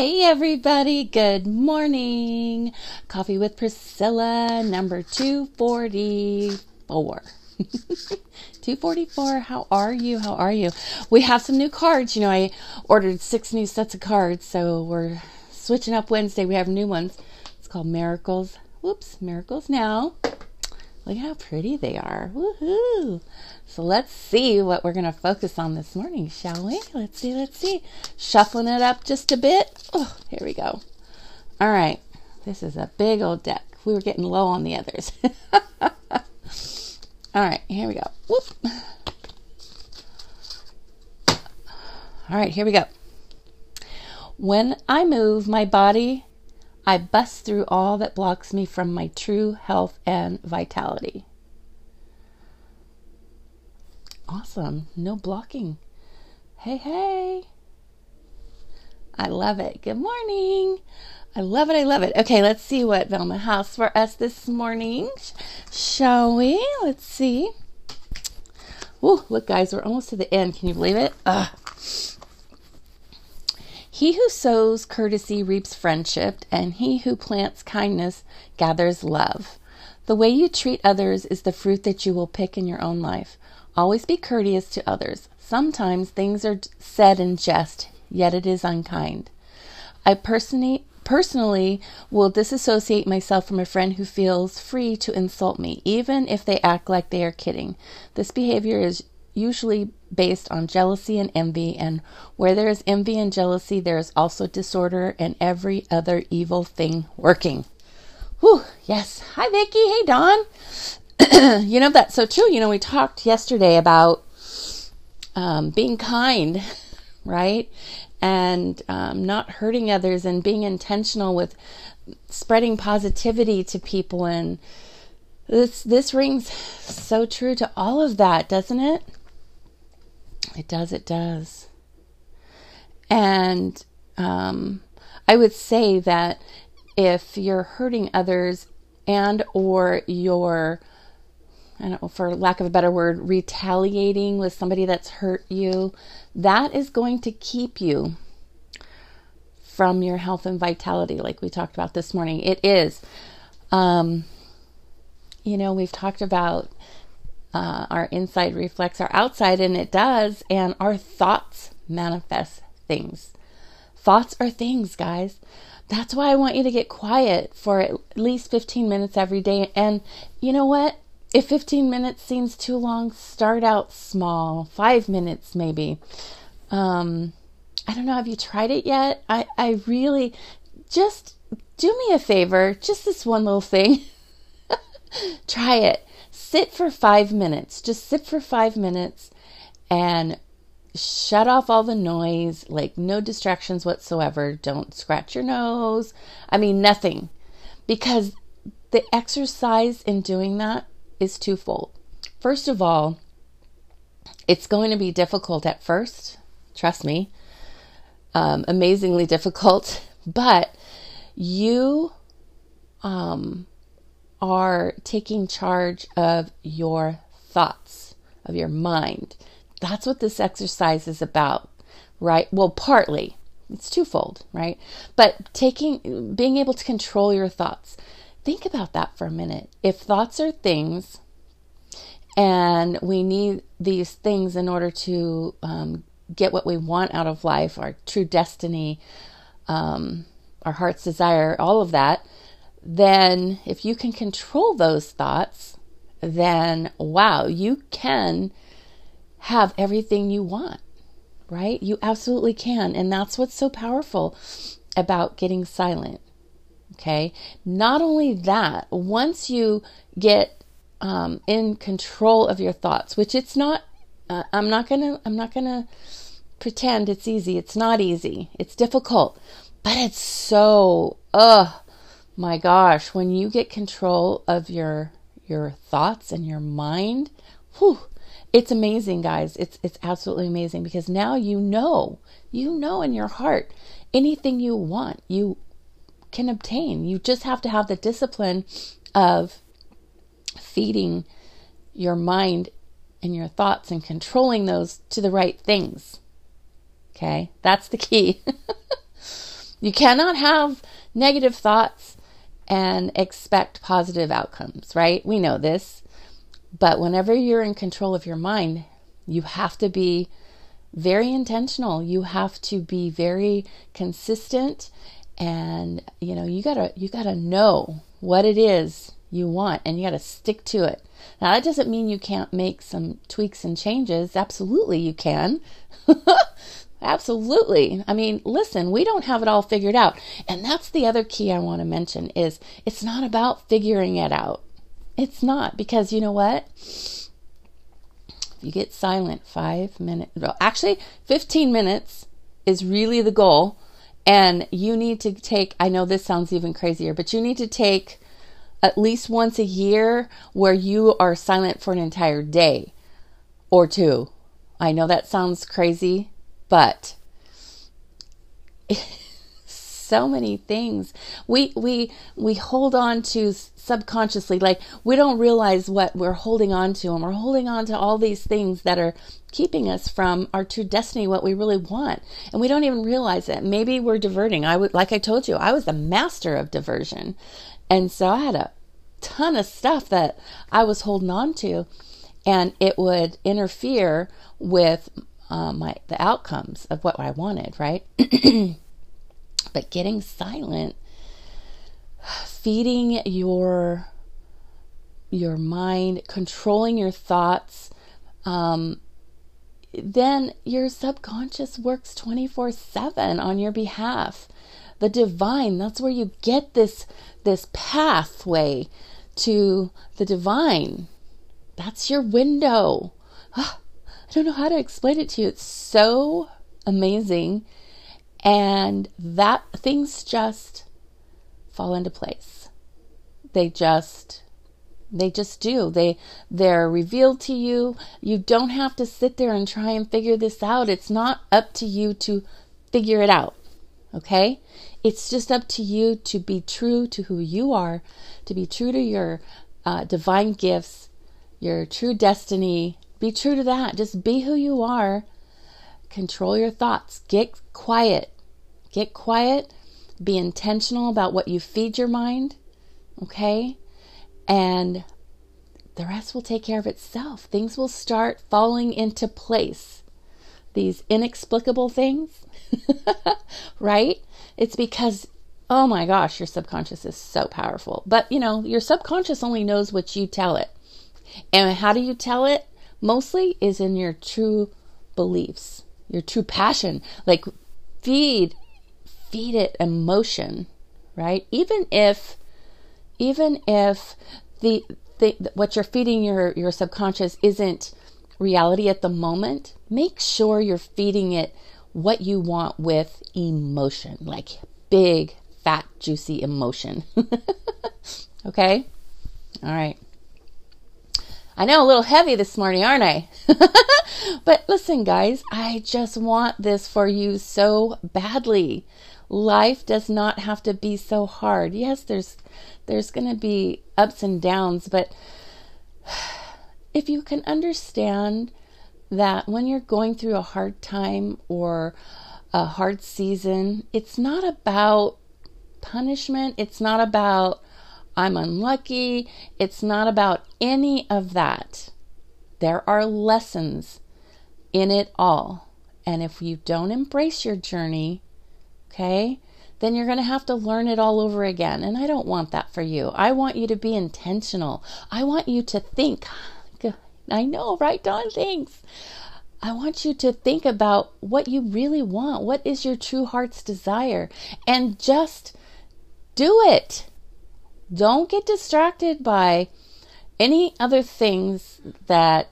Hey, everybody. Good morning. Coffee with Priscilla, number 244. 244. How are you? How are you? We have some new cards. You know, I ordered six new sets of cards, so we're switching up Wednesday. We have new ones. It's called Miracles. Whoops, Miracles Now. Look how pretty they are. Woohoo! So let's see what we're going to focus on this morning, shall we? Let's see, let's see. Shuffling it up just a bit. Oh, here we go. All right. This is a big old deck. We were getting low on the others. All right, here we go. Whoop. All right, here we go. When I move my body, I bust through all that blocks me from my true health and vitality. Awesome. No blocking. Hey, hey. I love it. Good morning. I love it. I love it. Okay, let's see what Velma has for us this morning. Shall we? Let's see. Oh, look, guys, we're almost to the end. Can you believe it? Ugh. He who sows courtesy reaps friendship, and he who plants kindness gathers love. The way you treat others is the fruit that you will pick in your own life. Always be courteous to others. Sometimes things are said in jest, yet it is unkind. I personally personally will disassociate myself from a friend who feels free to insult me, even if they act like they are kidding. This behavior is usually based on jealousy and envy, and where there is envy and jealousy, there is also disorder and every other evil thing working. Whew, yes. Hi, Vicki. Hey, Don. you know, that's so true. You know, we talked yesterday about um, being kind, right? And um, not hurting others and being intentional with spreading positivity to people. And this, this rings so true to all of that, doesn't it? It does, it does. And um, I would say that if you're hurting others and or you're I don't know, for lack of a better word, retaliating with somebody that's hurt you, that is going to keep you from your health and vitality, like we talked about this morning. It is. Um, you know, we've talked about uh, our inside reflects our outside, and it does, and our thoughts manifest things. Thoughts are things, guys. That's why I want you to get quiet for at least 15 minutes every day. And you know what? If 15 minutes seems too long, start out small, five minutes maybe. Um, I don't know, have you tried it yet? I, I really just do me a favor, just this one little thing. Try it. Sit for five minutes. Just sit for five minutes and shut off all the noise, like no distractions whatsoever. Don't scratch your nose. I mean, nothing. Because the exercise in doing that is twofold. First of all, it's going to be difficult at first, trust me, um, amazingly difficult, but you um, are taking charge of your thoughts, of your mind. That's what this exercise is about, right? Well, partly. It's twofold, right? But taking, being able to control your thoughts. Think about that for a minute. If thoughts are things, and we need these things in order to um, get what we want out of life, our true destiny, um, our heart's desire, all of that, then if you can control those thoughts, then wow, you can have everything you want, right? You absolutely can. And that's what's so powerful about getting silent. Okay. Not only that, once you get um, in control of your thoughts, which it's not, uh, I'm not gonna, I'm not gonna pretend it's easy. It's not easy. It's difficult, but it's so, ugh, my gosh, when you get control of your your thoughts and your mind, whew, it's amazing, guys. It's it's absolutely amazing because now you know, you know in your heart anything you want, you can obtain. You just have to have the discipline of feeding your mind and your thoughts and controlling those to the right things. Okay? That's the key. You cannot have negative thoughts and expect positive outcomes, right? We know this. But whenever you're in control of your mind, you have to be very intentional. You have to be very consistent and you know, you got to you got to know what it is you want and you got to stick to it. Now, that doesn't mean you can't make some tweaks and changes. Absolutely, you can. Absolutely. I mean, listen, we don't have it all figured out. And that's the other key I want to mention is it's not about figuring it out. It's not because you know what? If you get silent 5 minutes. Well, actually, 15 minutes is really the goal and you need to take I know this sounds even crazier, but you need to take at least once a year where you are silent for an entire day or two. I know that sounds crazy, but so many things. We we we hold on to subconsciously like we don't realize what we're holding on to and we're holding on to all these things that are keeping us from our true destiny what we really want. And we don't even realize it. Maybe we're diverting. I would like i told you i was the master of diversion. And so I had a ton of stuff that I was holding on to, and it would interfere with uh, my the outcomes of what I wanted, right? but getting silent, feeding your your mind, controlling your thoughts, um, then your subconscious works 24 7 on your behalf. The divine, that's where you get this this pathway to the divine. That's your window. I don't know how to explain it to you. It's so amazing. And that things just fall into place. They just they just do. They they're revealed to you. You don't have to sit there and try and figure this out. It's not up to you to figure it out. Okay? It's just up to you to be true to who you are, to be true to your uh, divine gifts, your true destiny. Be true to that. Just be who you are. Control your thoughts. Get quiet. Get quiet. Be intentional about what you feed your mind. Okay? And the rest will take care of itself. Things will start falling into place. These inexplicable things, right? It's because, oh my gosh, your subconscious is so powerful. But, you know, your subconscious only knows what you tell it. And how do you tell it? Mostly is in your true beliefs, your true passion. Like, feed, feed it emotion, right? Even if, even if the, the what you're feeding your, your subconscious isn't reality at the moment, make sure you're feeding it what you want with emotion, like big, fat, juicy emotion. okay? All right. I know a little heavy this morning, aren't I? but listen, guys, I just want this for you so badly. Life does not have to be so hard. Yes, there's there's going to be ups and downs, but if you can understand that when you're going through a hard time or a hard season, it's not about punishment. It's not about I'm unlucky. It's not about any of that. There are lessons in it all. And if you don't embrace your journey, okay, then you're going to have to learn it all over again. And I don't want that for you. I want you to be intentional. I want you to think, I know, right, Dawn? Thanks. I want you to think about what you really want. What is your true heart's desire? And just do it. Don't get distracted by any other things that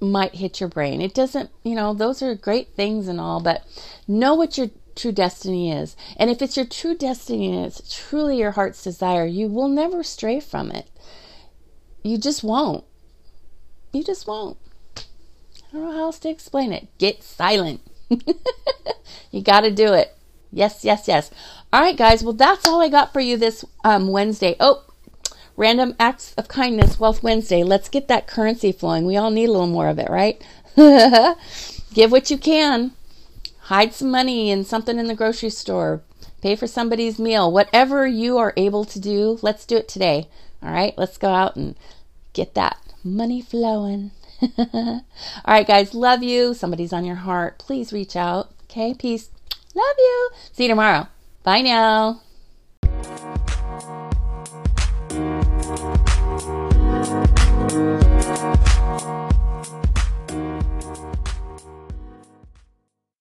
might hit your brain. It doesn't, you know, those are great things and all, but know what your true destiny is. And if it's your true destiny and it's truly your heart's desire, you will never stray from it. You just won't. You just won't. I don't know how else to explain it. Get silent. you got to do it. Yes, yes, yes. All right, guys. Well, that's all I got for you this um, Wednesday. Oh, random acts of kindness, Wealth Wednesday. Let's get that currency flowing. We all need a little more of it, right? Give what you can. Hide some money in something in the grocery store. pay for somebody's meal, whatever you are able to do, let's do it today. All right, let's go out and get that money flowing. All right, guys, love you. Somebody's on your heart. Please reach out. Okay, peace. Love you. See you tomorrow. Bye now.